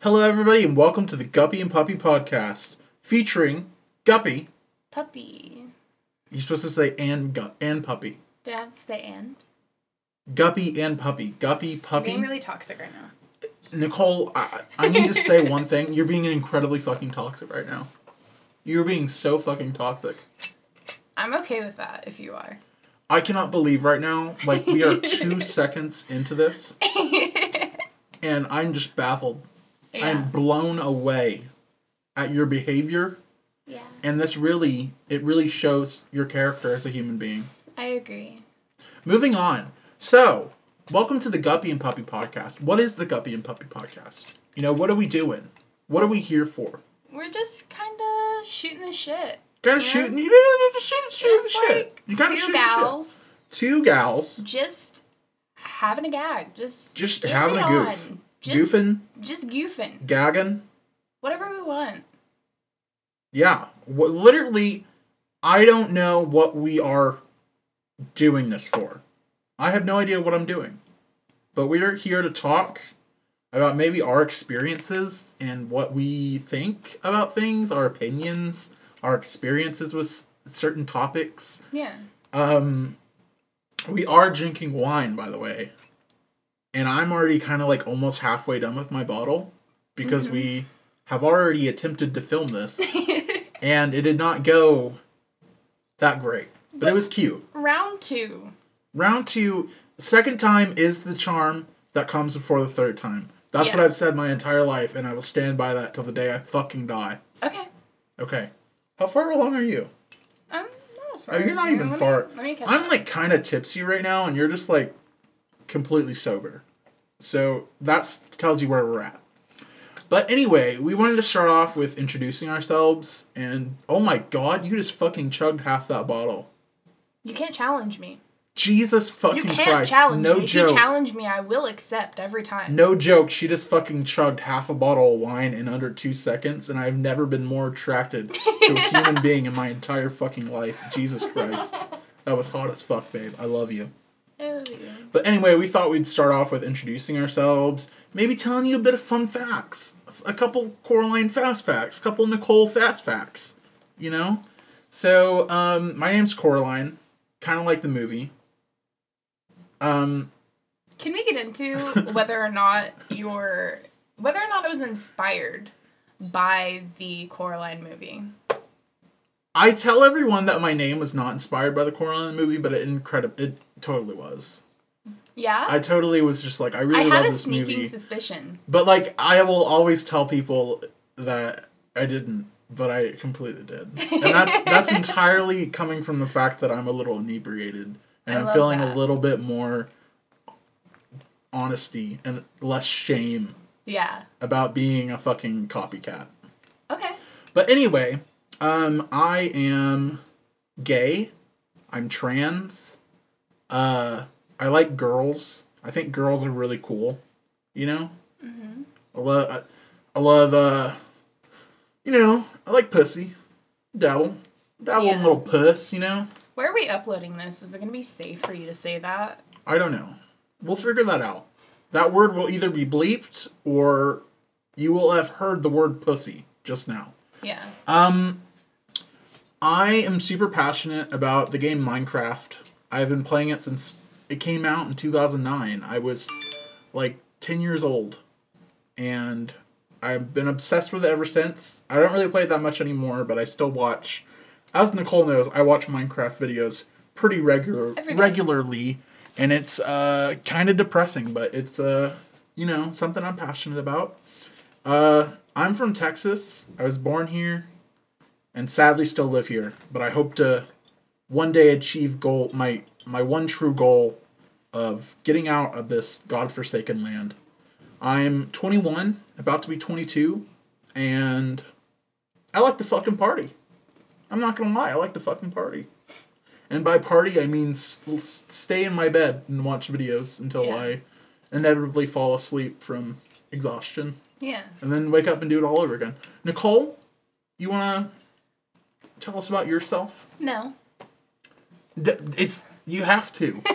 Hello, everybody, and welcome to the Guppy and Puppy podcast, featuring Guppy. Puppy. You're supposed to say and gu- and puppy. Do I have to say and? Guppy and puppy. Guppy I'm puppy. being really toxic right now. Nicole, I, I need to say one thing. You're being incredibly fucking toxic right now. You're being so fucking toxic. I'm okay with that if you are. I cannot believe right now, like, we are two seconds into this, and I'm just baffled. Yeah. I'm blown away at your behavior, yeah. and this really, it really shows your character as a human being. I agree. Moving on. So, welcome to the Guppy and Puppy podcast. What is the Guppy and Puppy podcast? You know, what are we doing? What are we here for? We're just kind of shooting the shit. Gotta Yeah. shoot, you just shoot, shoot Just like You gotta two shoot gals Two gals just having a gag. Just Just having a goof. on. Just, goofing, Just goofing. gagging. Whatever we want. Yeah, what, literally, I don't know what we are doing this for. I have no idea what I'm doing. But we are here to talk about maybe our experiences and what we think about things, our opinions, our experiences with certain topics. Yeah. Um, we are drinking wine, by the way, and I'm already kind of like almost halfway done with my bottle because we have already attempted to film this, and it did not go that great, but it was cute. Round two. Round two, second time is the charm that comes before the third time. That's what I've said my entire life, and I will stand by that till the day I fucking die. Okay. Okay, how far along are you? I'm not as far. Oh, you're not even Let me- far. Let me catch I'm up. like kind of tipsy right now, and you're just like completely sober. So that tells you where we're at. But anyway, we wanted to start off with introducing ourselves, and oh my god, you just fucking chugged half that bottle. You can't challenge me. Jesus fucking You can't Christ! challenge no me. If joke. you challenge me, I will accept every time. no joke. She just fucking chugged half a bottle of wine in under two seconds, and I've never been more attracted to a human being in my entire fucking life. Jesus Christ, that was hot as fuck, babe. I love you. Oh, yeah. But anyway, we thought we'd start off with introducing ourselves, maybe telling you a bit of fun facts, a couple Coraline fast facts, a couple Nicole fast facts, you know. So, um, my name's Coraline, kind of like the movie. Um, Can we get into whether or not you're whether or not it was inspired by the Coraline movie? I tell everyone that my name was not inspired by the Coraline movie, but it incredible, it totally was. Yeah, I totally was just like, I I really had love a this sneaking movie. suspicion. But like I will always tell people that I didn't, but I completely did. And that's that's entirely coming from the fact that I'm a little inebriated and I I'm love feeling a little bit more honesty and less shame Yeah. about being a fucking copycat. Okay. But anyway, um I am gay. I'm trans. Uh I like girls. I think girls are really cool. You know? hmm I love, I, I love, uh, you know, I like pussy. Dabble. Dabble Yeah. little puss, you know? Where are we uploading this? Is it gonna be safe for you to say that? I don't know. We'll figure that out. That word will either be bleeped or you will have heard the word pussy just now. Yeah. Um, I am super passionate about the game Minecraft. I've been playing it since it came out in 2009. I was like 10 years old. And I've been obsessed with it ever since. I don't really play it that much anymore, but I still watch. As Nicole knows, I watch Minecraft videos pretty regular regularly, and it's uh kind of depressing, but it's uh you know something I'm passionate about. Uh, I'm from Texas. I was born here, and sadly still live here. But I hope to one day achieve goal my my one true goal of getting out of this godforsaken land. I'm 21, about to be 22, and I like the fucking party. I'm not gonna lie, I like to fucking party. And by party, I mean stay in my bed and watch videos until Yeah. I inevitably fall asleep from exhaustion, Yeah. and then wake up and do it all over again. Nicole, you wanna tell us about yourself? No. D- It's you have to.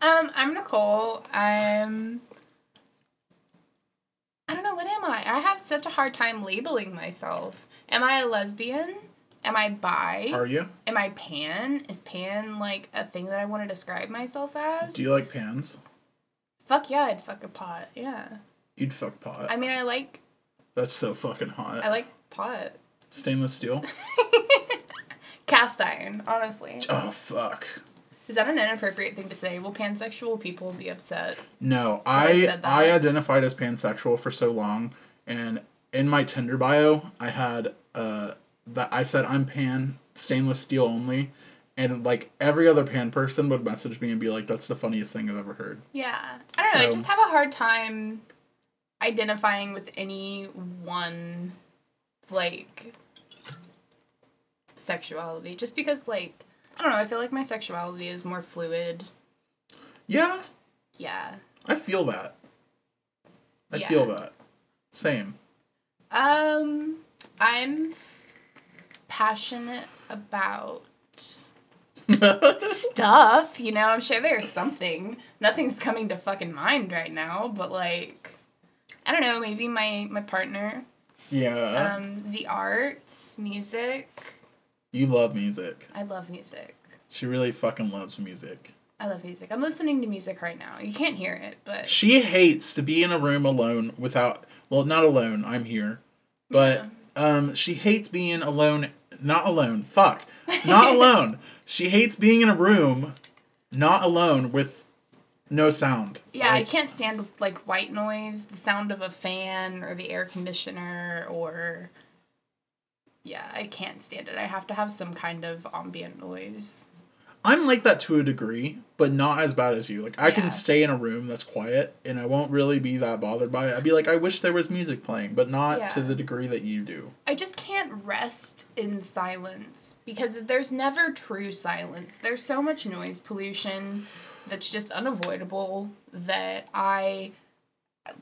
Um, I'm Nicole. I'm. I don't know. What am I? I have such a hard time labeling myself. Am I a lesbian? Am I bi? Are you? Am I pan? Is pan like a thing that I want to describe myself as? Do you like pans? Fuck yeah, I'd fuck a pot. Yeah. You'd fuck pot. I mean, I like That's so fucking hot. I like pot. Stainless steel. Cast iron, honestly. Oh fuck. Is that an inappropriate thing to say? Will pansexual people be upset? No, I I said that. I identified as pansexual for so long, and in my Tinder bio, I had uh that I said I'm pan stainless steel only, and like every other pan person would message me and be like, "That's the funniest thing I've ever heard." Yeah. I don't know. I just have a hard time identifying with any one, like, sexuality. Just because, like, I don't know. I feel like my sexuality is more fluid. Yeah, Yeah. I feel that. I Yeah. feel that. Same. Um, I'm passionate about stuff. You know, I'm sure there's something. Nothing's coming to fucking mind right now, but like, I don't know. Maybe my my partner. yeah. Um, the arts, music. you love music. I love music. She really fucking loves music. I love music. I'm listening to music right now. You can't hear it, but She hates to be in a room alone without well, not alone, I'm here. But um she hates being alone not alone. Fuck. Not alone. She hates being in a room not alone with no sound. yeah, I can't stand like white noise, the sound of a fan or the air conditioner or yeah, I can't stand it. I have to have some kind of ambient noise. I'm like that to a degree, but not as bad as you. Like I Yeah. can stay in a room that's quiet and I won't really be that bothered by it. I'd be like, I wish there was music playing, but not to the degree that you do. I just can't rest in silence because there's never true silence. There's so much noise pollution that's just unavoidable that I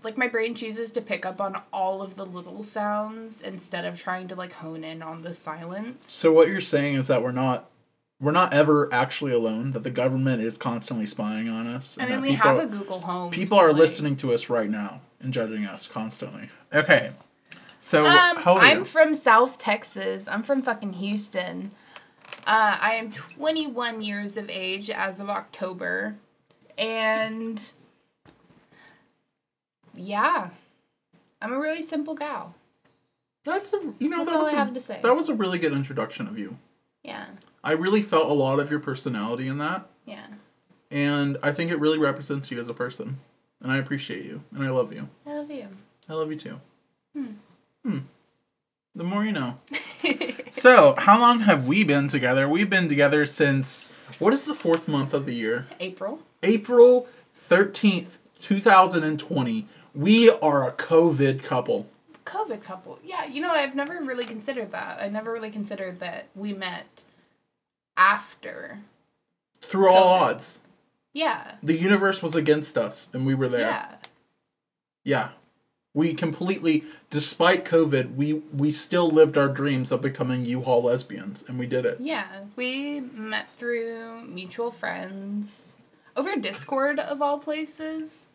like my brain chooses to pick up on all of the little sounds instead of trying to like hone in on the silence. So what you're saying is that we're not we're not ever actually alone, that the government is constantly spying on us. I and mean, that we people- have a Google Home. People so, are like- listening to us right now and judging us constantly. Okay. So Um, I'm you? from South Texas. I'm from fucking Houston. Uh, I am 21 years of age as of October, and yeah, I'm a really simple gal. That's a, you know That's that all was I a, have to say. that was a really good introduction of you. Yeah, I really felt a lot of your personality in that, yeah. and I think it really represents you as a person. And I appreciate you, and I love you. I love you. I love you too. Hmm. Hmm. The more you know. So, how long have we been together? We've been together since what is the fourth month of the year? April. April 13th, 2020. We are a COVID couple. COVID couple. Yeah, you know, I've never really considered that. I never really considered that we met after. Through all COVID. odds. Yeah. The universe was against us and we were there. Yeah. Yeah. We completely despite COVID, we we still lived our dreams of becoming U-Haul lesbians and we did it. Yeah, we met through mutual friends over Discord of all places.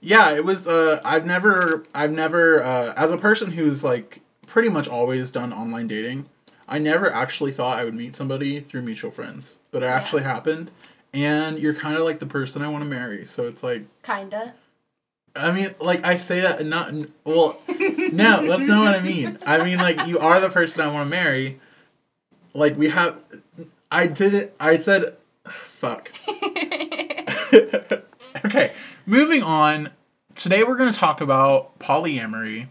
Yeah, it was uh I've never I've never uh as a person who's like pretty much always done online dating, I never actually thought I would meet somebody through mutual friends, but it Yeah. actually happened. And you're kind of like the person I want to marry. So it's like Kinda. I mean, like I say that and not well, no, that's not what I mean. I mean like you are the person I want to marry. Like we have I did it I said fuck. okay, moving on. Today we're going to talk about polyamory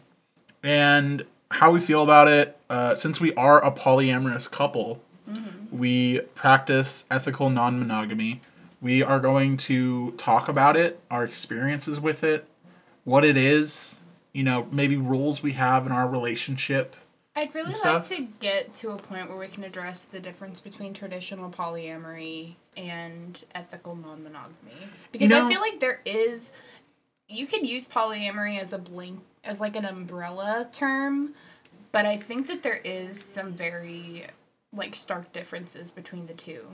and how we feel about it. Uh, since we are a polyamorous couple, we practice ethical non monogamy. We are going to talk about it, our experiences with it, what it is, you know, maybe rules we have in our relationship. I'd really like to get to a point where we can address the difference between traditional polyamory and ethical non monogamy. Because know- I feel like there is you could use polyamory as a blank as like an umbrella term, but I think that there is some very like stark differences between the two.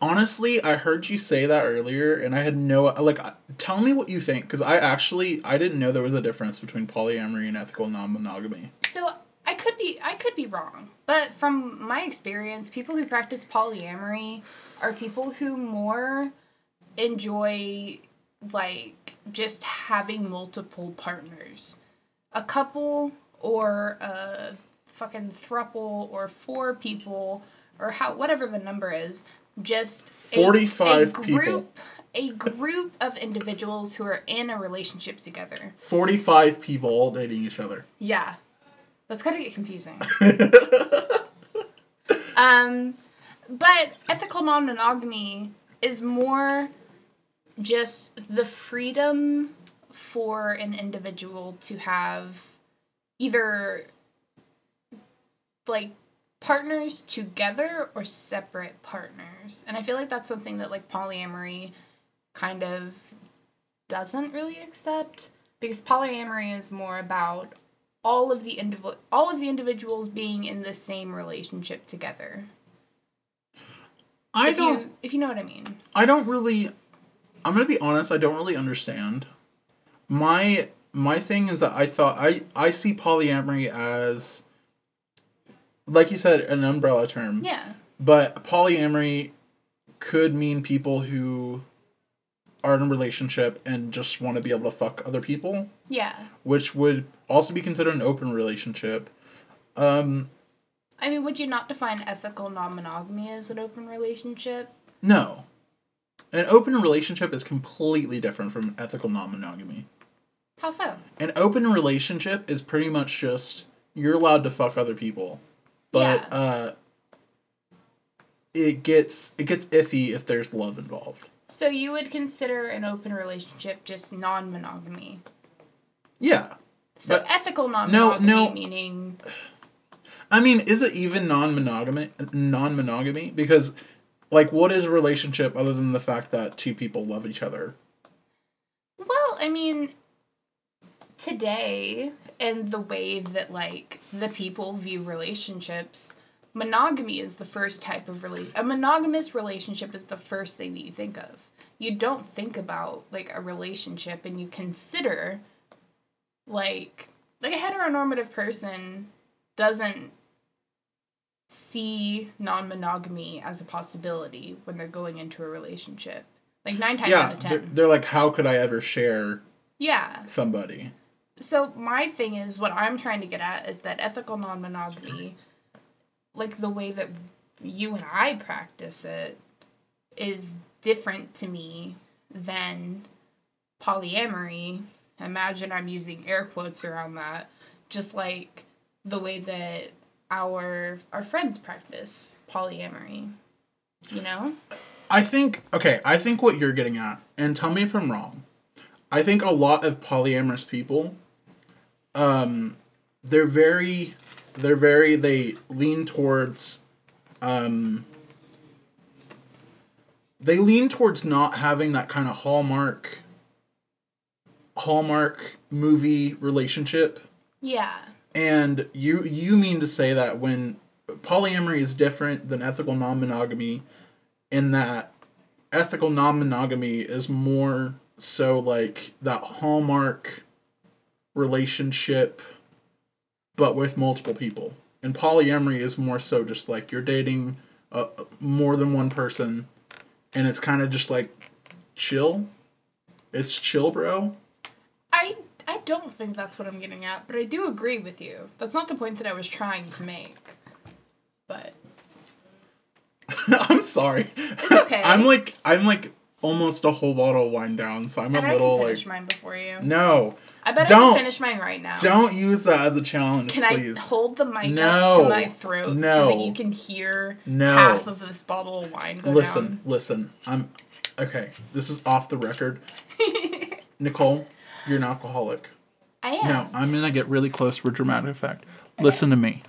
honestly, I heard you say that earlier, and I had no like. Uh, tell me what you think, because I actually I didn't know there was a difference between polyamory and ethical non-monogamy. So I could be I could be wrong, but from my experience, people who practice polyamory are people who more enjoy like just having multiple partners. A couple or a fucking thruple or four people or how whatever the number is, just 45 a people. group a group of individuals who are in a relationship together. Forty-five people all dating each other. Yeah. That's gotta get confusing. um, but ethical non monogamy is more just the freedom for an individual to have either like partners together or separate partners. And I feel like that's something that like polyamory kind of doesn't really accept because polyamory is more about all of the indiv- all of the individuals being in the same relationship together. I if don't. you if you know what I mean. I don't really. I'm gonna be honest. I don't really understand. My my thing is that I thought I I see polyamory as, like you said, an umbrella term. Yeah. But polyamory could mean people who are in a relationship and just want to be able to fuck other people, Yeah. which would also be considered an open relationship. Um, I mean, would you not define ethical non-monogamy as an open relationship? no. An open relationship is completely different from ethical non monogamy. How so? An open relationship is pretty much just you're allowed to fuck other people. But Yeah. uh it gets it gets iffy if there's love involved. So you would consider an open relationship just non-monogamy. Yeah. So ethical non-monogamy no. meaning I mean, is it even non-monogamy? Non-monogamy because, like, what is a relationship other than the fact that two people love each other? Well, I mean, today and the way that like the people view relationships, monogamy is the first type of rela- a monogamous relationship is the first thing that you think of. You don't think about like a relationship and you consider like like a heteronormative person doesn't see non-monogamy as a possibility when they're going into a relationship. Like 9 times out yeah, of they're, 10. they're like, how could I ever share Yeah. somebody? So my thing is what I'm trying to get at is that ethical non-monogamy like the way that you and I practice it is different to me than polyamory. Imagine I'm using air quotes around that just like the way that our our friends practice polyamory. You know? I think okay. I think what you're getting at, and tell me if I'm wrong. I think a lot of polyamorous people, um, they're very, they're very they lean towards, um, they lean towards not having that kind of hallmark. Hallmark movie relationship Yeah. And you you mean to say that when polyamory is different than ethical non-monogamy in that ethical non-monogamy is more so like that hallmark relationship but with multiple people. And polyamory is more so just like you're dating uh, more than one person and it's kind of just like chill. It's chill, bro. I don't think that's what I'm getting at, but I do agree with you. That's not the point that I was trying to make. But I'm sorry. It's okay. I'm like I'm like almost a whole bottle of wine down, so I'm a and I little can finish like mine before you. no. I bet I don't. can finish mine right now. Don't use that as a challenge, Can please. I hold the mic up No. to my throat so No. that you can hear No. half of this bottle of wine go down? listen, listen. I'm okay. This is off the record. down? Nicole, you're an alcoholic. I am. No, I'm gonna get really close for dramatic effect. Listen to me.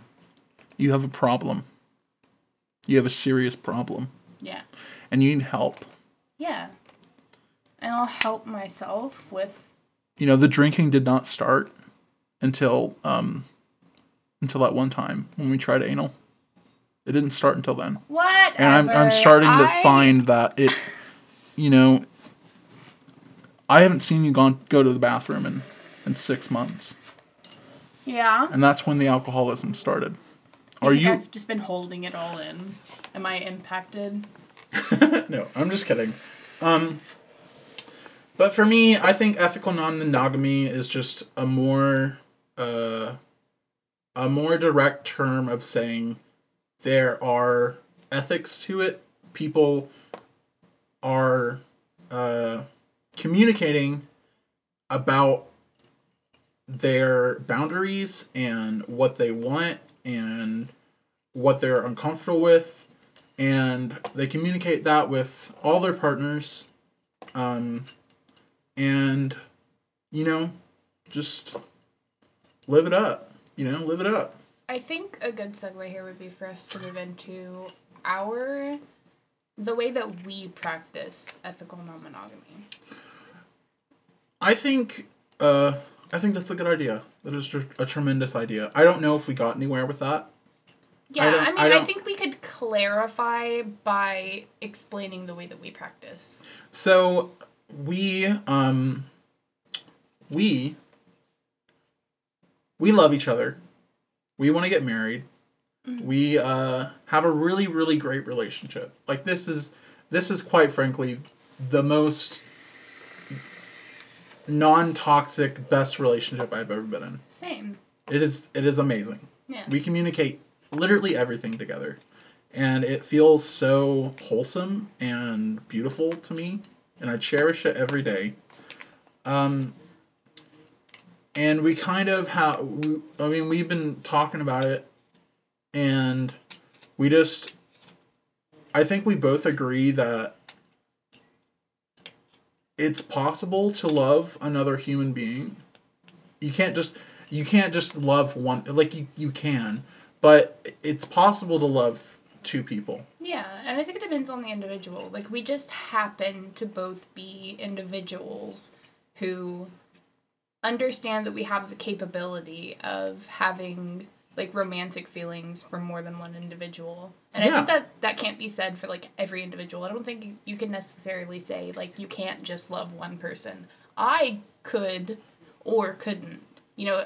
You have a problem. You have a serious problem, Yeah. and you need help. Yeah. And I'll help myself with You know, the drinking did not start until um until that one time when we tried anal. It didn't start until then. What? And I'm I'm starting to find that it you know I haven't seen you gone go to the bathroom in in 6 months. Yeah. And that's when the alcoholism started. Are you I've just been holding it all in. Am I impacted? no, I'm just kidding. Um, but for me, I think ethical non-monogamy is just a more uh, a more direct term of saying there are ethics to it. People are uh, communicating about their boundaries and what they want and what they're uncomfortable with. And they communicate that with all their partners. Um, and you know just live it up you know live it up. I think a good segue here would be for us to move into our the way that we practice ethical non-monogamy. I think uh, i think that's a good idea. That is a tremendous idea. I don't know if we got anywhere with that. Yeah, don't- I, mean, I I, think we could clarify by explaining the way that we practice. so we um we we love each other. We want to get married. We uh have a really really great relationship. Like this is this is quite frankly the most non-toxic best relationship i've ever been in Same. it is it is amazing Yeah. we communicate literally everything together and it feels so wholesome and beautiful to me and i cherish it every day um and we kind of have we, i mean we've been talking about it and we just i think we both agree that it's possible to love another human being you can't just you can't just love one like you, you can but it's possible to love two people Yeah, and I think it depends on the individual. Like we just happen to both be individuals who understand that we have the capability of having like romantic feelings for more than one individual. And I think that that can't be said for like every individual. I don't think you- can necessarily say like you can't just love one person. I could or couldn't. You know,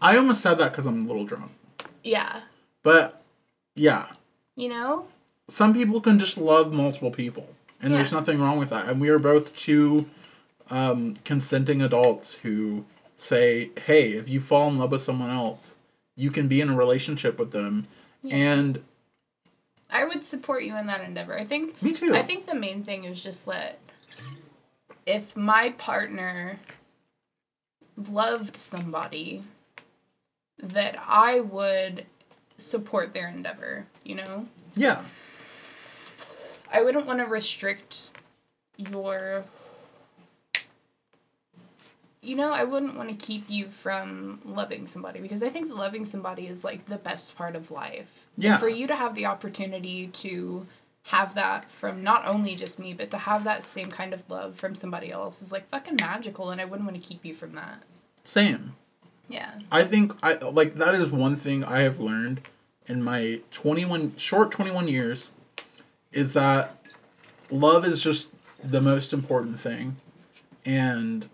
i almost said that because i'm a little drunk yeah. but yeah You know? some people can just love multiple people and there's nothing wrong with that and we are both two um, consenting adults who say hey if you fall in love with someone else you can be in a relationship with them Yeah. and I would support you in that endeavor. I think me too I think the main thing is just that if my partner loved somebody, that I would support their endeavor, you know? yeah I wouldn't want to restrict your. You know, I wouldn't want to keep you from loving somebody because I think loving somebody is like the best part of life. And Yeah. For you to have the opportunity to have that from not only just me, but to have that same kind of love from somebody else is like fucking magical, and I wouldn't want to keep you from that. same Yeah. I think I like that is one thing I have learned in my 21 short 21 years is that love is just the most important thing and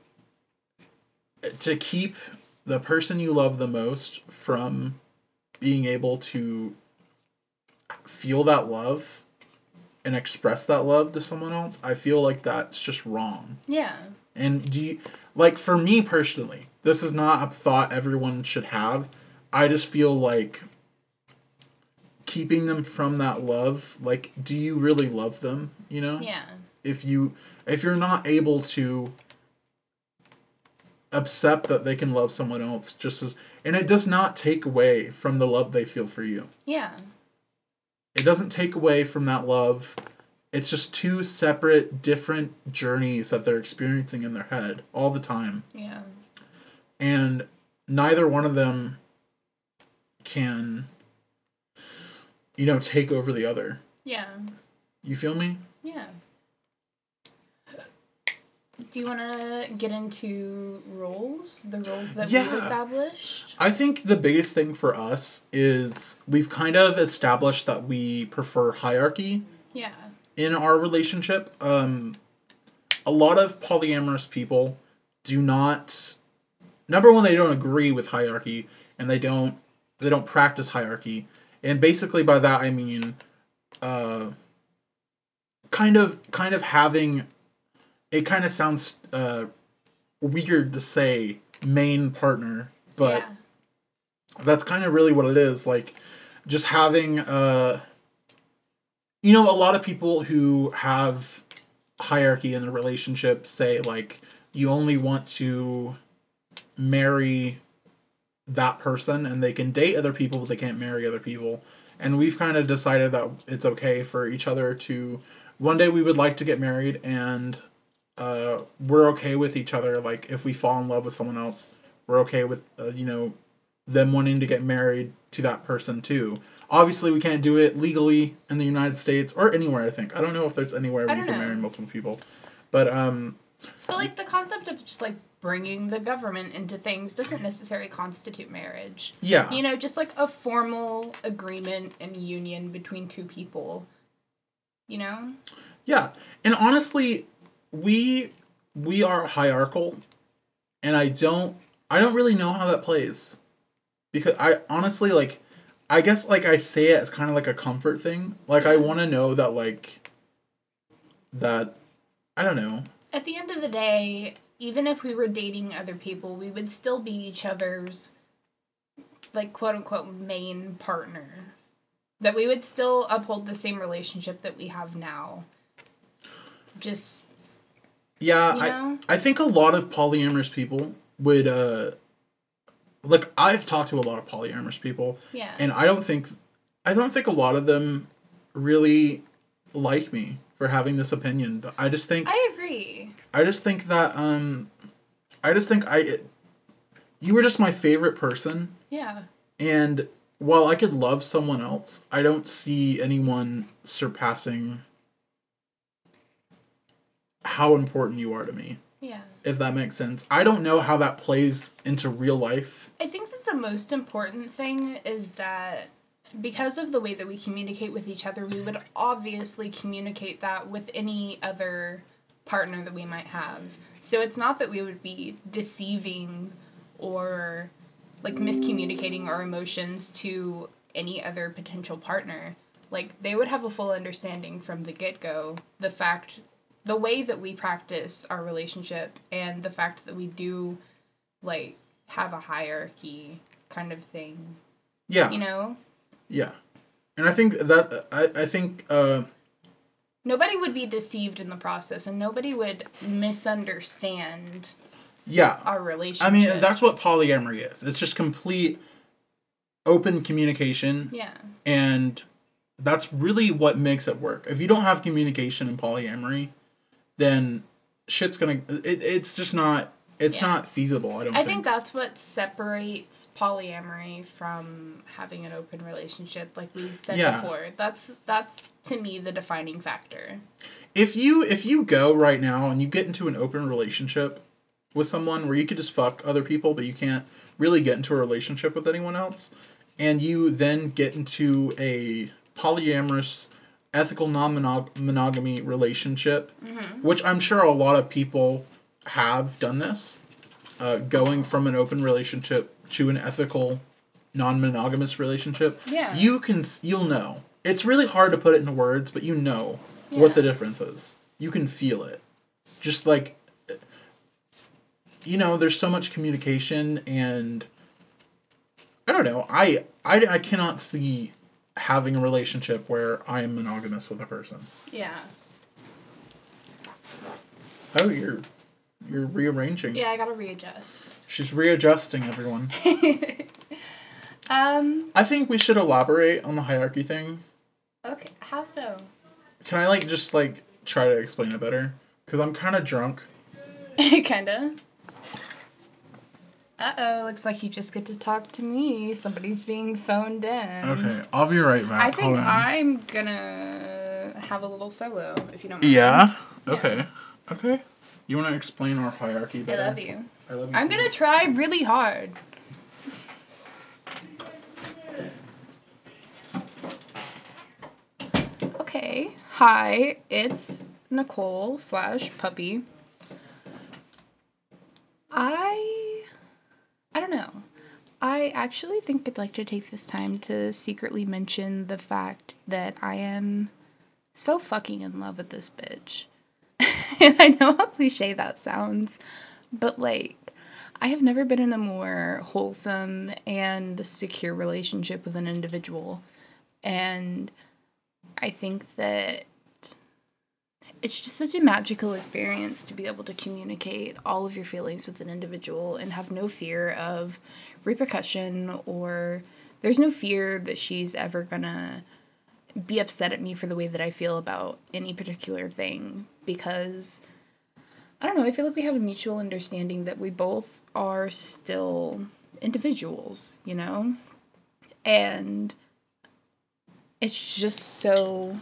to keep the person you love the most from being able to feel that love and express that love to someone else, I feel like that's just wrong. Yeah. And do you like for me personally, this is not a thought everyone should have. I just feel like keeping them from that love, like do you really love them, you know? Yeah. If you if you're not able to accept that they can love someone else just as and it does not take away from the love they feel for you. Yeah. It doesn't take away from that love. It's just two separate different journeys that they're experiencing in their head all the time. Yeah. and neither one of them can you know take over the other Yeah. you feel me Yeah. Do you want to get into roles? The roles that Yeah. we've established? I think the biggest thing for us is we've kind of established that we prefer hierarchy Yeah. in our relationship. Um, a lot of polyamorous people do not. Number one, they don't agree with hierarchy, and they don't they don't practice hierarchy. And basically, by that I mean, uh, kind of kind of having. It kind of sounds uh, weird to say main partner, but yeah. that's kind of really what it is like just having uh you know a lot of people who have hierarchy in a relationship say like you only want to marry that person and they can date other people but they can't marry other people and we've kind of decided that it's okay for each other to one day we would like to get married and uh, we're okay with each other like if we fall in love with someone else we're okay with uh, you know them wanting to get married to that person too. Obviously, we can't do it legally in the United States or anywhere. I think I don't know if there's anywhere I we can know. marry multiple people, but um, But like the concept of just like bringing the government into things doesn't necessarily constitute marriage. yeah, You know, just like a formal agreement and union between two people. You know? yeah. And honestly, we we are hierarchical, and I don't I don't really know how that plays, because I honestly like. I guess like I say it as kind of like a comfort thing. Like I want to know that like that I don't know. At the end of the day, even if we were dating other people, we would still be each other's like quote unquote main partner. That we would still uphold the same relationship that we have now. Just Yeah, You I know? I think a lot of polyamorous people would uh like I've talked to a lot of polyamorous people yeah. and I don't think I don't think a lot of them really like me for having this opinion. But I just think I agree. I just think that um I just think I you were just my favorite person Yeah. and while I could love someone else, I don't see anyone surpassing how important you are to me. Yeah. if that makes sense. I don't know how that plays into real life. I think that the most important thing is that because of the way that we communicate with each other, we would obviously communicate that with any other partner that we might have. So it's not that we would be deceiving or like miscommunicating our emotions to any other potential partner. Like they would have a full understanding from the get go. The fact, the way that we practice our relationship, and the fact that we do like have a hierarchy kind of thing. Yeah, You know? yeah, and I think that I I think uh Nobody would be deceived in the process and nobody would misunderstand yeah. our relationship. I mean that's what polyamory is. It's just complete open communication, Yeah. and that's really what makes it work. If you don't have communication in polyamory, then shit's gonna. It, it's just not. It's Yeah. not feasible. I don't. I think. think that's what separates polyamory from having an open relationship like we said Yeah. before. That's that's to me the defining factor. if you if you go right now and you get into an open relationship with someone where you could just fuck other people but you can't really get into a relationship with anyone else and you then get into a polyamorous ethical non-monogamy relationship which i'm sure a lot of people have done this uh, going from an open relationship to an ethical non-monogamous relationship. Yeah. you can you'll know. It's really hard to put it into words but you know what the difference is. You can feel it. Just like you know there's so much communication and i don't know i i, I cannot see having a relationship where i am monogamous with a person Yeah. oh you're you're rearranging Yeah, I gotta readjust. she's readjusting everyone Um, i think we should elaborate on the hierarchy thing okay, how so? can i like just like try to explain it better because i'm kind of drunk Kinda. Uh oh, looks like you just get to talk to me. Somebody's being phoned in. okay i'll be right back I think I'm gonna have a little solo, if you don't mind. Yeah. Okay. Okay. You want to explain our hierarchy better? I love you. I love you. I'm too. gonna try really hard. Okay. Hi, it's Nicole slash puppy. I I don't know. I actually think I'd like to take this time to secretly mention the fact that I am so fucking in love with this bitch. and I know how cliche that sounds, but like, I have never been in a more wholesome and secure relationship with an individual. And I think that it's just such a magical experience to be able to communicate all of your feelings with an individual and have no fear of repercussion or there's no fear that she's ever gonna be upset at me for the way that I feel about any particular thing because I don't know, I feel like we have a mutual understanding that we both are still individuals, you know? And it's just so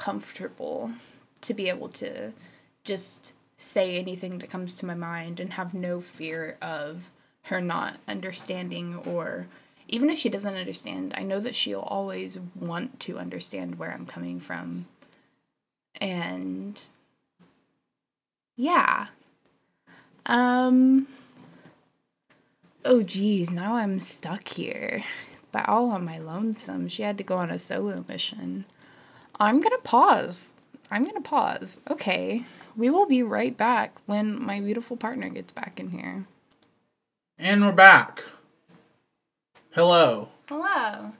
comfortable to be able to just say anything that comes to my mind and have no fear of her not understanding or even if she doesn't understand, I know that she'll always want to understand where I'm coming from. And yeah. Um Oh geez, now I'm stuck here. But all on my lonesome. She had to go on a solo mission. I'm gonna pause. I'm gonna pause. Okay. We will be right back when my beautiful partner gets back in here. And we're back. Hello. Hello.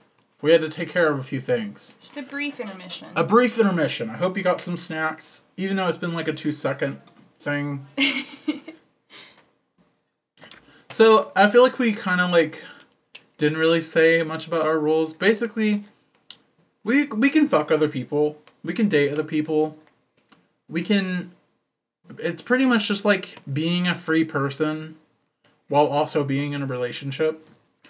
We had to take care of a few things. Just a brief intermission. A brief intermission. I hope you got some snacks, even though it's been like a two second thing. so I feel like we kind of like didn't really say much about our rules. Basically, we we can fuck other people. We can date other people. We can. It's pretty much just like being a free person, while also being in a relationship.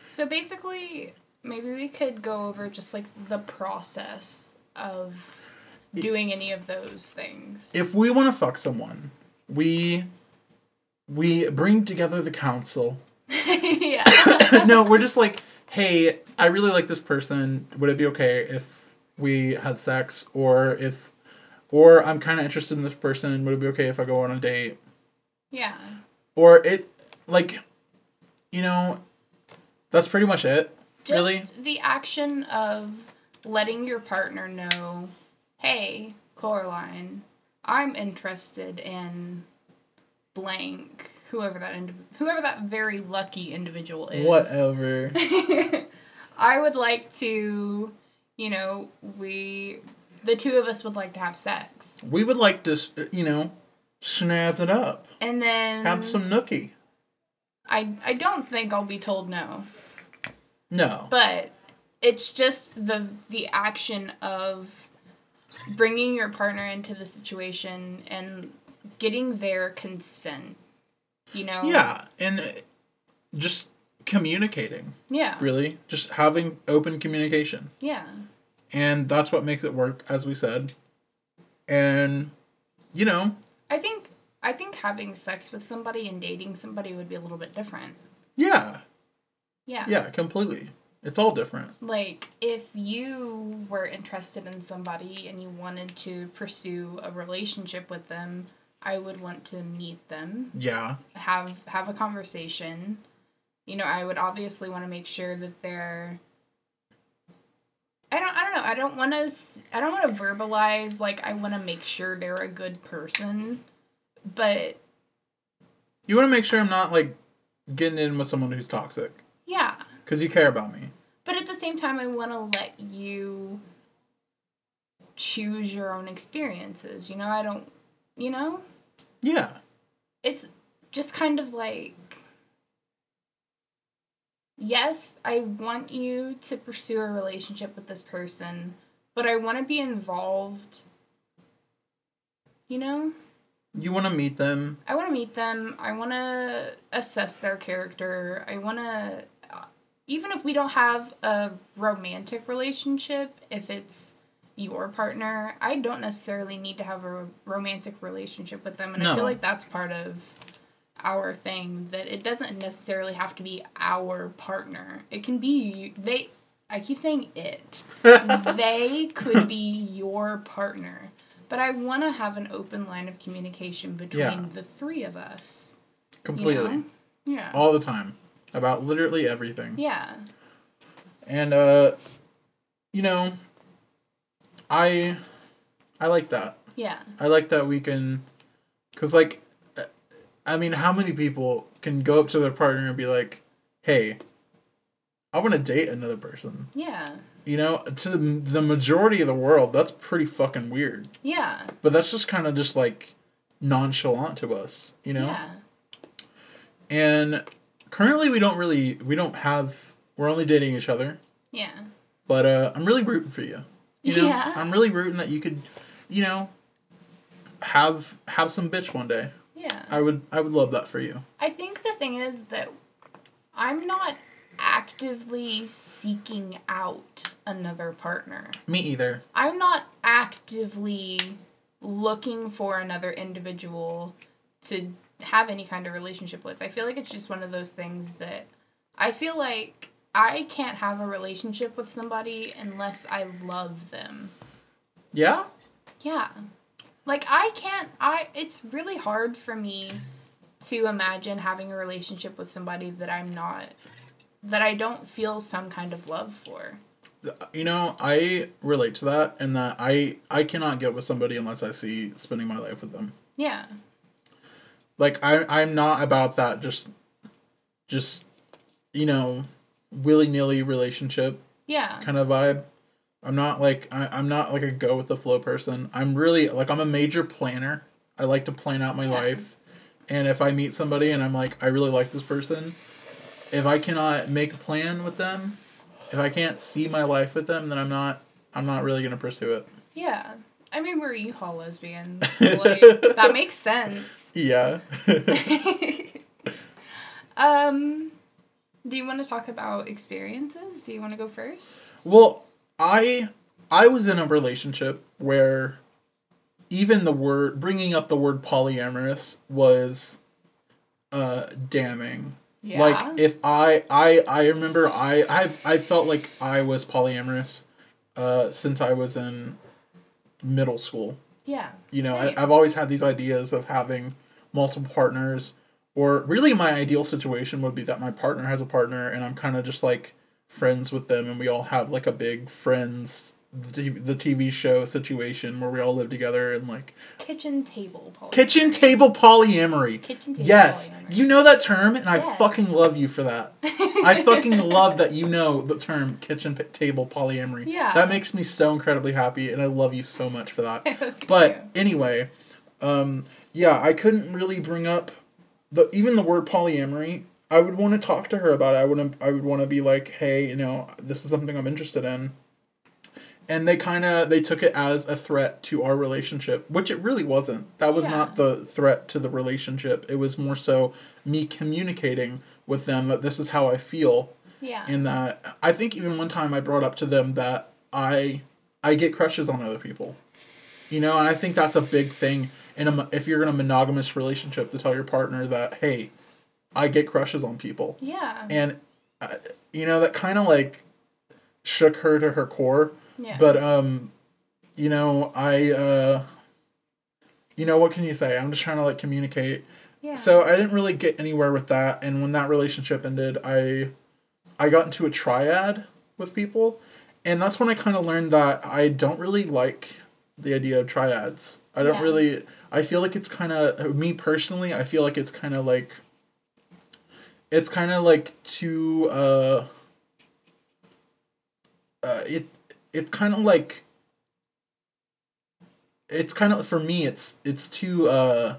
So basically, maybe we could go over just like the process of doing any of those things. if we want to fuck someone, we we bring together the council. yeah. no, we're just like, hey, I really like this person. Would it be okay if we had sex, or if, or I'm kind of interested in this person. Would it be okay if I go on a date? Yeah. Or it, like, you know, that's pretty much it. Just Really? the action of letting your partner know, hey, Coraline, I'm interested in blank, whoever that indiv- whoever that very lucky individual is. Whatever. I would like to, you know, we the two of us would like to have sex. we would like to, you know, snazz it up. And then Have some nookie. I I don't think I'll be told no. No. but it's just the the action of bringing your partner into the situation and getting their consent you know Yeah, and uh, just communicating, yeah really. Just having open communication. yeah And that's what makes it work, as we said. And, you know, i think i think having sex with somebody and dating somebody would be a little bit different yeah, yeah yeah, completely. It's all different. like if you were interested in somebody and you wanted to pursue a relationship with them i would want to meet them Yeah, have have a conversation. You know, I would obviously want to make sure that they're I don't I don't know. I don't want to I don't want to verbalize like I want to make sure they're a good person. But you want to make sure I'm not, like, getting in with someone who's toxic. yeah, Because you care about me. but at the same time I want to let you choose your own experiences. You know, I don't you know? Yeah. it's just kind of like yes i want you to pursue a relationship with this person but i want to be involved you know You want to meet them. i want to meet them i want to assess their character i want to uh, even if we don't have a romantic relationship if it's your partner, I don't necessarily need to have a romantic relationship with them. And I feel like that's part of our thing that it doesn't necessarily have to be our partner. It can be they I keep saying it. they could be your partner. But I want to have an open line of communication between Yeah. the three of us. you Completely. know? Yeah. All the time. About literally everything. yeah. And uh you know I I like that. Yeah. I like that we can cuz like I mean how many people can go up to their partner and be like, "Hey, I want to date another person." Yeah. You know, to the, the majority of the world, that's pretty fucking weird. Yeah. But that's just kind of just like nonchalant to us, you know? Yeah. And currently we don't really we don't have we're only dating each other. Yeah. But uh, I'm really rooting for you. You know, Yeah. I'm really rooting that you could, you know, have have some bitch one day. I would I would love that for you. I think the thing is that I'm not actively seeking out another partner. Me either. I'm not actively looking for another individual to have any kind of relationship with. I feel like it's just one of those things that I feel like I can't have a relationship with somebody unless I love them. Yeah. Yeah. Like I can't I it's really hard for me to imagine having a relationship with somebody that I'm not that I don't feel some kind of love for. You know, I relate to that, and that I I cannot get with somebody unless I see spending my life with them. Yeah. Like I I'm not about that just just you know willy nilly relationship Yeah. kind of vibe. I'm not like I, I'm not like a go with the flow person. I'm really like I'm a major planner. I like to plan out my Yeah. life. And if I meet somebody and I'm like I really like this person, if I cannot make a plan with them, if I can't see my life with them, then I'm not I'm not really gonna pursue it. Yeah. I mean we're U-Haul lesbians. Like that makes sense. Yeah. um do you want to talk about experiences? Do you want to go first? well, I I was in a relationship where even the word bringing up the word polyamorous was uh damning Yeah. Like if I I I remember I I I felt like I was polyamorous uh since I was in middle school. yeah. You know, I. I've always had these ideas of having multiple partners or really my ideal situation would be that my partner has a partner and I'm kind of just like friends with them and we all have like a big friends the TV, the TV show situation where we all live together and like kitchen table polyamory. kitchen table polyamory. Kitchen table Yes, polyamory. you know that term, and I fucking love you for that. I fucking love that you know the term kitchen table polyamory. Yeah. That makes me so incredibly happy, and I love you so much for that. But you. anyway, um, yeah, I couldn't really bring up the even the word polyamory. I would want to talk to her about it. I would I would want to be like, hey, you know, this is something I'm interested in. And they kind of they took it as a threat to our relationship, which it really wasn't. That was Yeah. not the threat to the relationship. It was more so me communicating with them that this is how I feel yeah. and that I think even one time I brought up to them that I I get crushes on other people. You know, and I think that's a big thing in a if you're in a monogamous relationship to tell your partner that hey, I get crushes on people. yeah. And uh, you know that kind of like shook her to her core. yeah. But um you know, I uh you know what can you say? I'm just trying to like communicate yeah. so I didn't really get anywhere with that, and when that relationship ended, I I got into a triad with people, and that's when I kind of learned that I don't really like the idea of triads. I don't Yeah. really. I feel like it's kind of me personally. I feel like it's kind of like. It's kind of like too. Uh, uh, it it's kind of like. It's kind of for me. It's it's too. Uh,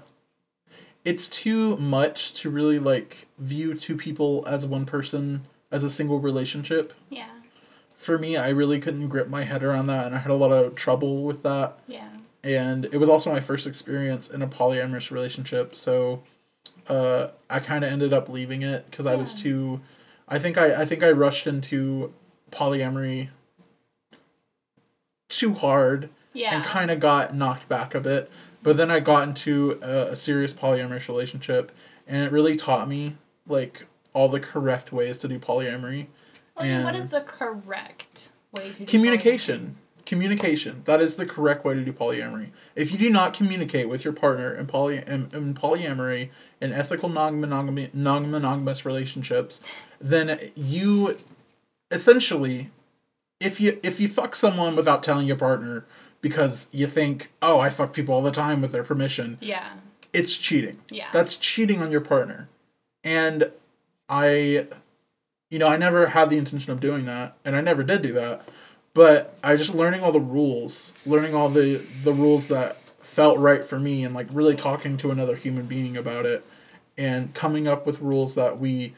it's too much to really like view two people as one person as a single relationship. yeah. For me, I really couldn't grip my head around that, and I had a lot of trouble with that. Yeah. And it was also my first experience in a polyamorous relationship, so uh, I kind of ended up leaving it because I was too. I think I I think I rushed into polyamory too hard Yeah. and kind of got knocked back a bit. But then I got into a, a serious polyamorous relationship, and it really taught me like all the correct ways to do polyamory. Well, then what and- is the correct way to do Communication. Communication. That is the correct way to do polyamory. If you do not communicate with your partner in poly in, in polyamory in ethical non-monogamy non-monogamous relationships, then you essentially if you if you fuck someone without telling your partner because you think, "Oh, I fuck people all the time with their permission." Yeah. It's cheating. Yeah. That's cheating on your partner. And I you know, I never had the intention of doing that, and I never did do that. But I was just learning all the rules, learning all the the rules that felt right for me and like really talking to another human being about it and coming up with rules that we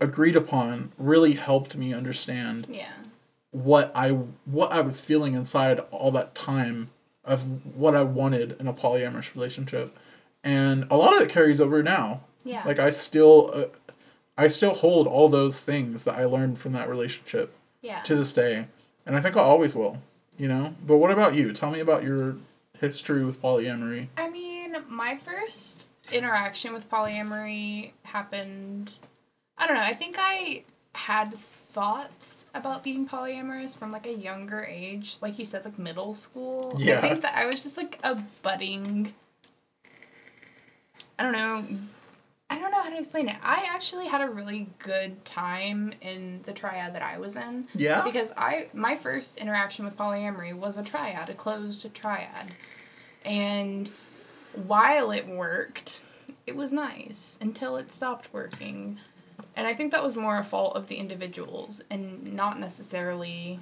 agreed upon really helped me understand yeah. what I what I was feeling inside all that time of what I wanted in a polyamorous relationship, and a lot of it carries over now. Yeah. Like I still, uh, I still hold all those things that I learned from that relationship yeah. to this day, and I think I always will. You know. But what about you? Tell me about your history with polyamory. I mean, my first interaction with polyamory happened. I don't know. I think I had thoughts about being polyamorous from like a younger age, like you said, like middle school. Yeah. I think that I was just like a budding. I don't know. I don't know how to explain it. I actually had a really good time in the triad that I was in. Yeah. Because I my first interaction with polyamory was a triad, a closed triad. And while it worked, it was nice until it stopped working. And I think that was more a fault of the individuals and not necessarily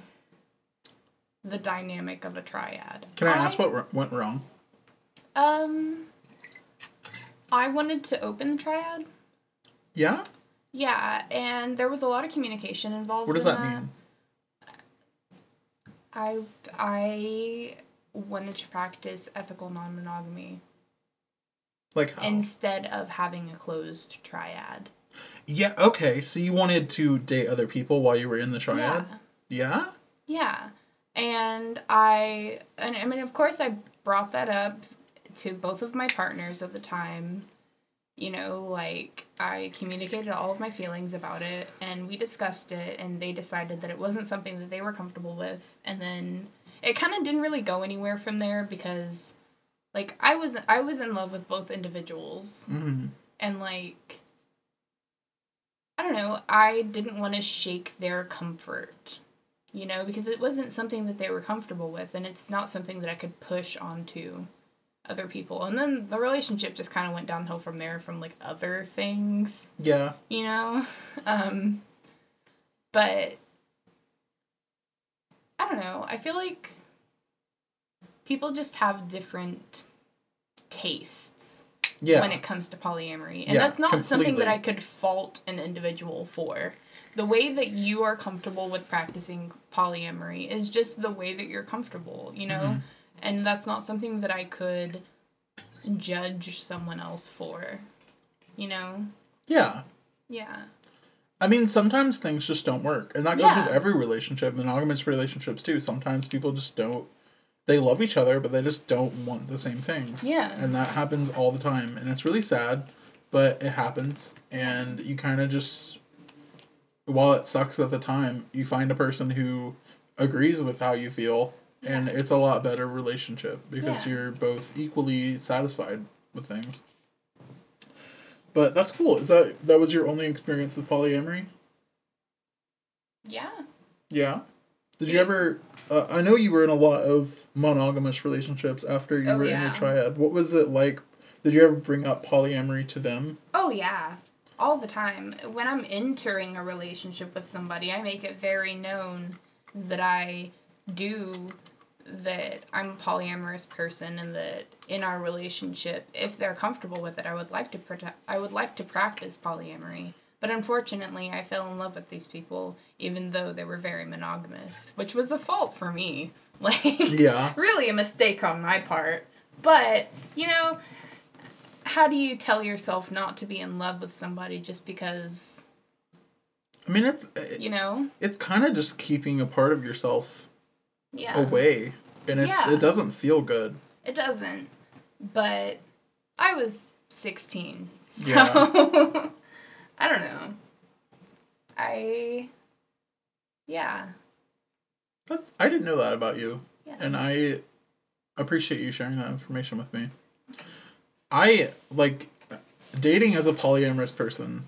the dynamic of a triad. Can I ask what r- went wrong? Um I wanted to open the triad. Yeah. Yeah, and there was a lot of communication involved. What does in that mean? I I wanted to practice ethical non-monogamy Like how? instead of having a closed triad. yeah. Okay. So you wanted to date other people while you were in the triad. Yeah. Yeah. Yeah. And I and I mean of course I brought that up to both of my partners at the time. You know, like I communicated all of my feelings about it and we discussed it and they decided that it wasn't something that they were comfortable with and then it kind of didn't really go anywhere from there because like I was I was in love with both individuals Mm-hmm. and like I don't know, I didn't want to shake their comfort, you know, because it wasn't something that they were comfortable with and it's not something that I could push onto other people. And then the relationship just kind of went downhill from there from like other things, Yeah. you know. Um but I don't know. I feel like people just have different tastes Yeah. when it comes to polyamory. And Yeah, that's not something that. I could fault an individual for. The way that you are comfortable with practicing polyamory is just the way that you're comfortable, you know? Mhm. And that's not something that I could judge someone else for, you know? yeah. Yeah. I mean, sometimes things just don't work, and that goes with every relationship, monogamous relationships too. Sometimes people just don't. They love each other, but they just don't want the same things. Yeah. and that happens all the time, and it's really sad, but it happens, and you kind of just, while it sucks at the time, you find a person who agrees with how you feel, and it's a lot better relationship because Yeah. you're both equally satisfied with things. But that's cool. Is that that was your only experience with polyamory? Yeah. Yeah. Did you ever? Uh, I know you were in a lot of monogamous relationships after you Oh, were in yeah. your triad. What was it like? Did you ever bring up polyamory to them? Oh yeah, all the time. When I'm entering a relationship with somebody, I make it very known that I do that I'm a polyamorous person and that in our relationship, if they're comfortable with it, I would like to prote- I would like to practice polyamory. But unfortunately, I fell in love with these people even though they were very monogamous, which was a fault for me. Like Yeah. really a mistake on my part. But, you know, how do you tell yourself not to be in love with somebody just because, I mean, it's it, you know? it's kind of just keeping a part of yourself Yeah. away, and it's Yeah. it doesn't feel good. It doesn't. But I was 16. So Yeah. I don't know. I yeah. That's I didn't know that about you, Yeah. and I appreciate you sharing that information with me. I like dating as a polyamorous person.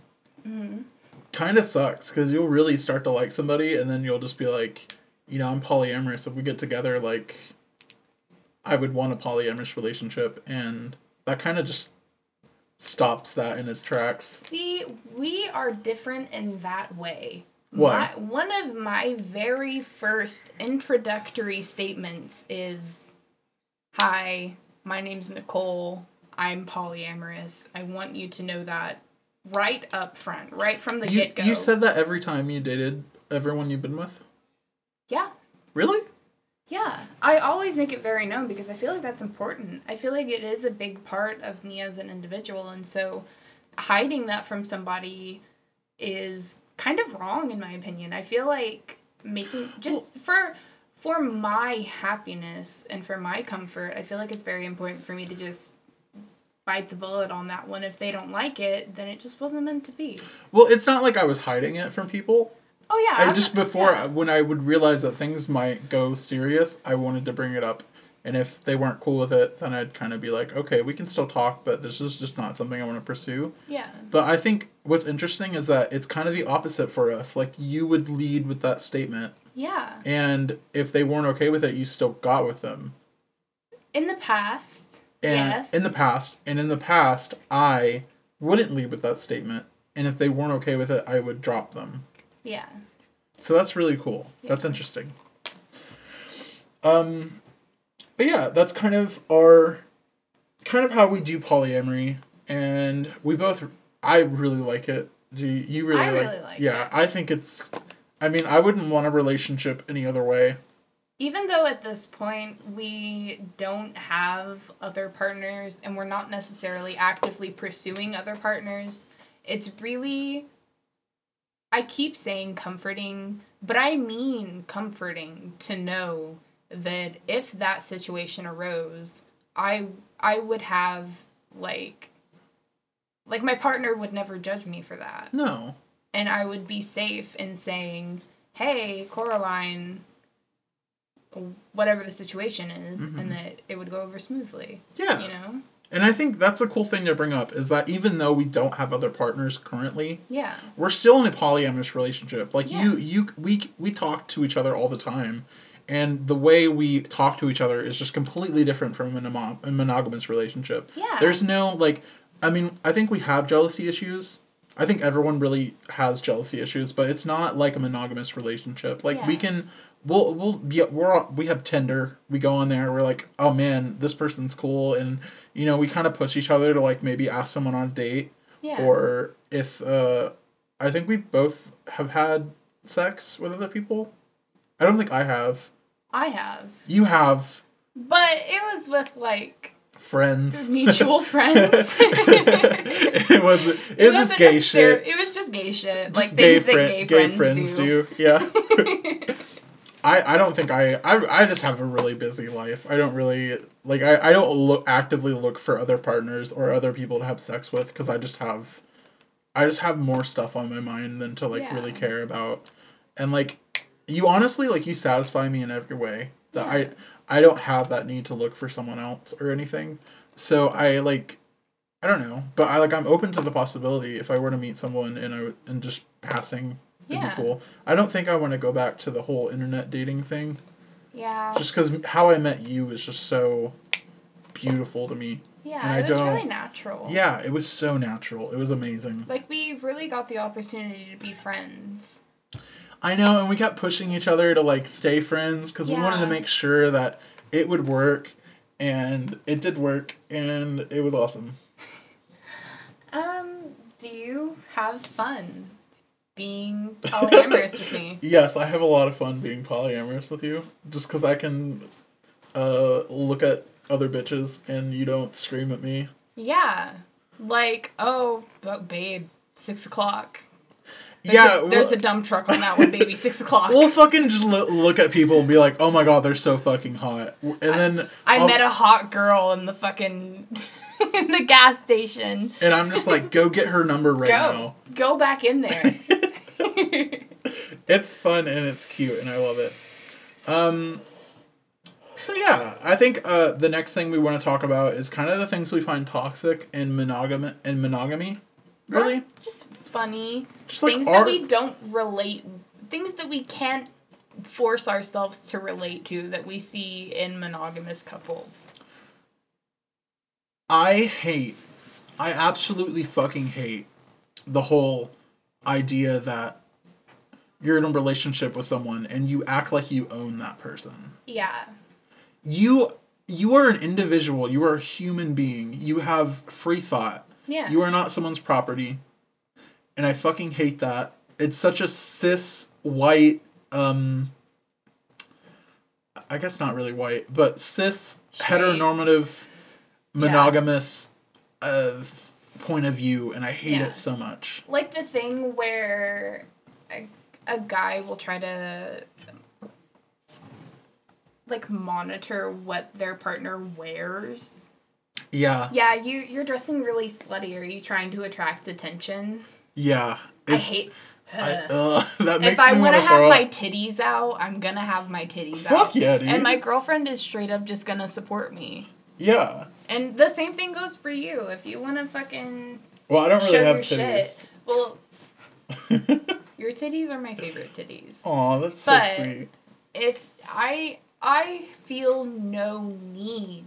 Mhm. Kind of sucks because you'll really start to like somebody, and then you'll just be like, you know, I'm polyamorous. If we get together, like, I would want a polyamorous relationship, and that kind of just stops that in its tracks. See, we are different in that way. Why? My, one of my very first introductory statements is Hi, my name's Nicole. I'm polyamorous. I want you to know that right up front, right from the get go. you said that every time you dated everyone you've been with. Yeah. Really? Yeah, I always make it very known because I feel like that's important. I feel like it is a big part of me as an individual, and so hiding that from somebody is kind of wrong in my opinion. I feel like making just for for my happiness and for my comfort, I feel like it's very important for me to just bite the bullet on that one. If they don't like it, then it just wasn't meant to be. Well, it's not like I was hiding it from people. Oh yeah, I just before yeah. when I would realize that things might go serious, I wanted to bring it up. And if they weren't cool with it, then I'd kind of be like, okay, we can still talk, but this is just not something I want to pursue. yeah. But I think what's interesting is that it's kind of the opposite for us. Like you would lead with that statement, Yeah. and if they weren't okay with it, you still got with them. In the past, And yes. in the past, and in the past, I wouldn't lead with that statement, and if they weren't okay with it, I would drop them. Yeah. So that's really cool. That's interesting. Um, but yeah, that's kind of our, kind of how we do polyamory, and we both. I really like it. Do you, you really I like? really like yeah, it. I think it's. I mean, I wouldn't want a relationship any other way. even though at this point we don't have other partners and we're not necessarily actively pursuing other partners, it's really I keep saying comforting, but I mean comforting to know that if that situation arose, I I would have like like my partner would never judge me for that. No. And I would be safe in saying, "Hey, Coraline, whatever the situation is," Mhm. and that it would go over smoothly. Yeah. You know? And I think that's a cool thing to bring up is that even though we don't have other partners currently, Yeah. we're still in a polyamorous relationship. Like you, Yeah. you, we, we talk to each other all the time, and the way we talk to each other is just completely different from a, mono- a monogamous relationship. Yeah. There's no like, I mean, I think we have jealousy issues. I think everyone really has jealousy issues, but it's not like a monogamous relationship. Like we can, we'll we'll yeah, we're we have Tinder. We go on there. We're like, oh man, this person's cool, and you know we kind of push each other to like maybe ask someone on a date yeah. or if uh I think we both have had sex with other people. I don't think I have. I have. You have But it was with like friends. mutual friends. it was it, was just gay shit. It was just gay shit. like Just gay, things that gay, gay friends, do. Yeah. I, I don't think I, I I just have a really busy life. I don't really like I, I don't look actively look for other partners or other people to have sex with because I just have I just have more stuff on my mind than to like Yeah. really care about. And like you honestly like you satisfy me in every way. That Yeah. I I don't have that need to look for someone else or anything. So I like I don't know, but I like I'm open to the possibility if I were to meet someone and I and just passing it'd Yeah. be cool. I don't think I want to go back to the whole internet dating thing Yeah. just because how I met you is just so beautiful to me. Yeah, and Yeah. I It was don't- really natural. Yeah, it was so natural. It was amazing. Like we really got the opportunity to be friends. I know, and we kept pushing each other to like stay friends because we wanted to make sure that it would work, and it did work, and it was awesome. Um, do you have fun being polyamorous with me? Yes, I have a lot of fun being polyamorous with you, just because I can uh, look at other bitches and you don't scream at me. Yeah. Like, oh, but babe, six o'clock. There's yeah, a, there's we'll, a dump truck on that one, baby. Six o'clock. we'll fucking just lo- look at people and be like, "Oh my god, they're so fucking hot," and then I I'll- met a hot girl in the fucking in the gas station. and I'm just like, "Go get her number right Go, go back in there. it's fun and it's cute and I love it. Um. So yeah, I think uh, the next thing we want to talk about is kind of the things we find toxic in monogamy. In monogamy, really, Just funny just like things our that we don't relate, things that we can't force ourselves to relate to that we see in monogamous couples. I hate, I absolutely fucking hate the whole idea that you're in a relationship with someone and you act like you own that person. Yeah. You you are an individual, you are a human being. You have free thought. Yeah. You are not someone's property. And I fucking hate that. It's such a cis white um I guess not really white, but cis Straight. heteronormative monogamous uh point of view and I hate Yeah. it so much. like the thing where a, a guy will try to like monitor what their partner wears. Yeah. Yeah, you you're dressing really slutty. Are you trying to attract attention? Yeah. I hate. I, uh, that makes if I want to have my titties out, I'm gonna have my titties Fuck out. yeah, dude. And my girlfriend is straight up just gonna support me. Yeah. And the same thing goes for you. If you want to fucking Well, I don't really have titties. shit, well, your titties are my favorite titties. Aw, that's so sweet. if I I feel no need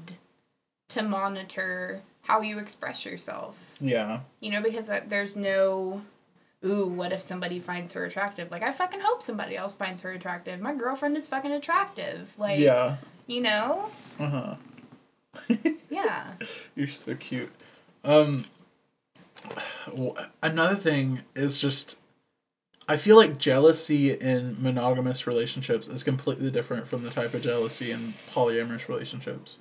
to monitor how you express yourself. Yeah. You know, because there's no ooh, what if somebody finds her attractive? Like I fucking hope somebody else finds her attractive. My girlfriend is fucking attractive. Like yeah. you know? Uh huh. Yeah. You're so cute. Um, another thing is just, I feel like jealousy in monogamous relationships is completely different from the type of jealousy in polyamorous relationships.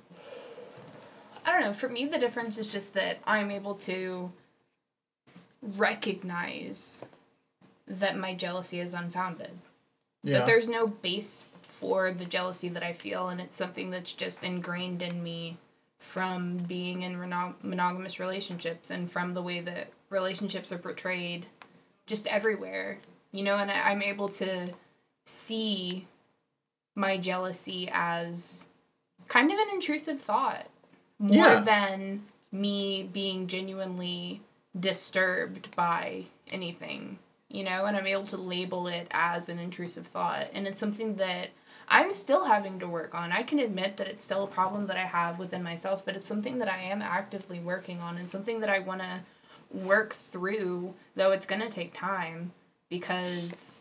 I don't know. For me, the difference is just that I'm able to recognize that my jealousy is unfounded. Yeah. That there's no base for the jealousy that I feel, and it's something that's just ingrained in me from being in mono- monogamous relationships and from the way that relationships are portrayed just everywhere. You know, and I, I'm able to see my jealousy as kind of an intrusive thought more Yeah. than me being genuinely disturbed by anything you know and i'm able to label it as an intrusive thought and it's something that i'm still having to work on i can admit that it's still a problem that i have within myself but it's something that i am actively working on and something that i want to work through though it's going to take time because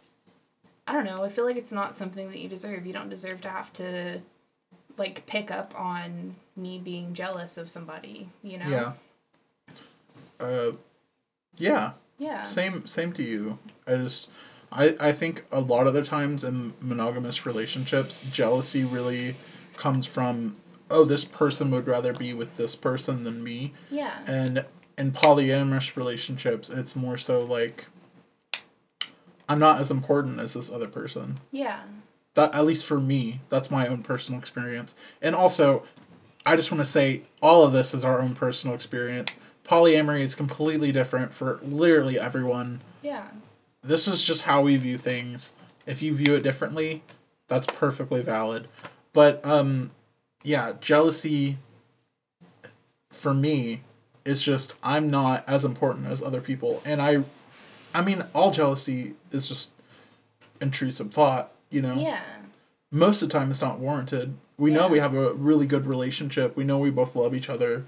i don't know i feel like it's not something that you deserve you don't deserve to have to like pick up on me being jealous of somebody you know Yeah. Uh, yeah. yeah Same. Same to you. I just, I I think a lot of the times in monogamous relationships, jealousy really comes from, oh, this person would rather be with this person than me. yeah And in polyamorous relationships, it's more so like I'm not as important as this other person. yeah That at least for me, that's my own personal experience. And also, I just want to say all of this is our own personal experience. Polyamory is completely different for literally everyone. yeah This is just how we view things. If you view it differently, that's perfectly valid. But um yeah, jealousy for me is just I'm not as important as other people and I I mean all jealousy is just intrusive thought, you know. yeah Most of the time it's not warranted. We know we have a really good relationship. We know we both love each other.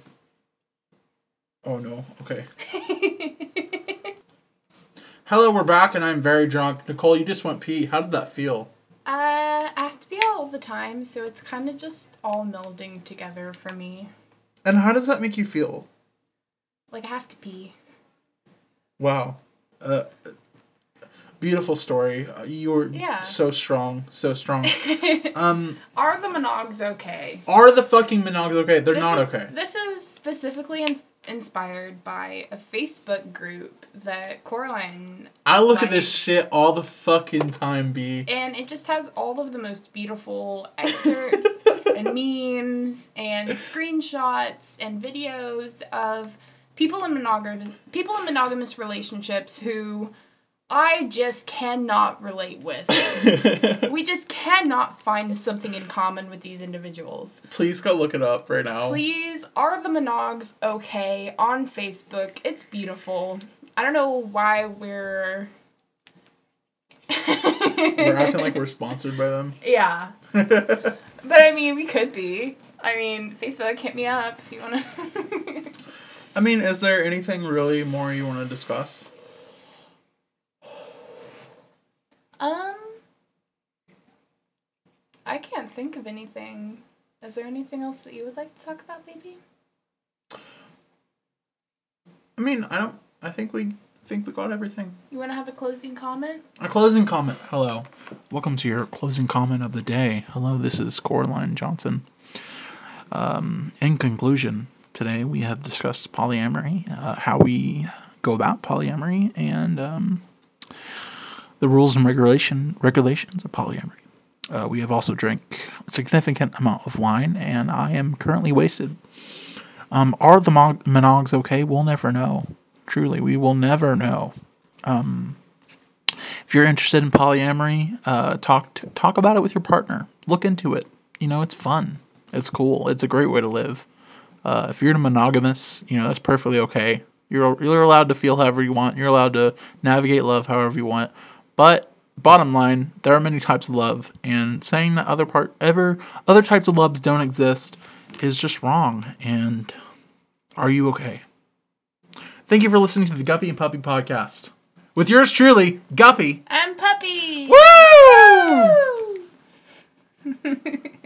Oh no. Okay. Hello, we're back and I'm very drunk. Nicole, you just went pee. How did that feel? Uh, I have to be out all the time, so it's kind of just all melding together for me. And how does that make you feel? Like I have to pee. Wow. Uh, beautiful story. Uh, You were Yeah. so strong, so strong. um, Are the monogs okay? are the fucking monogs okay? They're This not is- okay. This is specifically in inspired by a Facebook group that Coraline I look at this shit all the fucking time, B. and it just has all of the most beautiful excerpts and memes and screenshots and videos of people in monogamous people in monogamous relationships who I just cannot relate with. we just cannot find something in common with these individuals. Please go look it up right now. Please, are the Monogs okay on Facebook? It's beautiful. I don't know why we're. We're acting like we're sponsored by them. Yeah. But I mean, we could be. I mean, Facebook, hit me up if you want to. I mean, is there anything really more you want to discuss? Um. I can't think of anything. Is there anything else that you would like to talk about, baby? I mean, I don't. I think we think we got everything. You want to have a closing comment? A closing comment. Hello. Welcome to your closing comment of the day. Hello, this is Coraline Johnson. Um, in conclusion, today we have discussed polyamory, uh, how we go about polyamory, and um, the rules and regulation regulations of polyamory. Uh, we have also drank a significant amount of wine, and I am currently wasted. Um, are the monogs okay? We'll never know. Truly, we will never know. If you're interested in polyamory, uh, talk talk about it with your partner. Look into it. You know, it's fun. It's cool. It's a great way to live. Uh, if you're a monogamous, you know that's perfectly okay. You're you're allowed to feel however you want. You're allowed to navigate love however you want. But bottom line, there are many types of love, and saying that other part ever other types of loves don't exist is just wrong. And are you okay? Thank you for listening to the Guppy and Puppy podcast with yours truly, Guppy. I'm Puppy! Woo! Woo!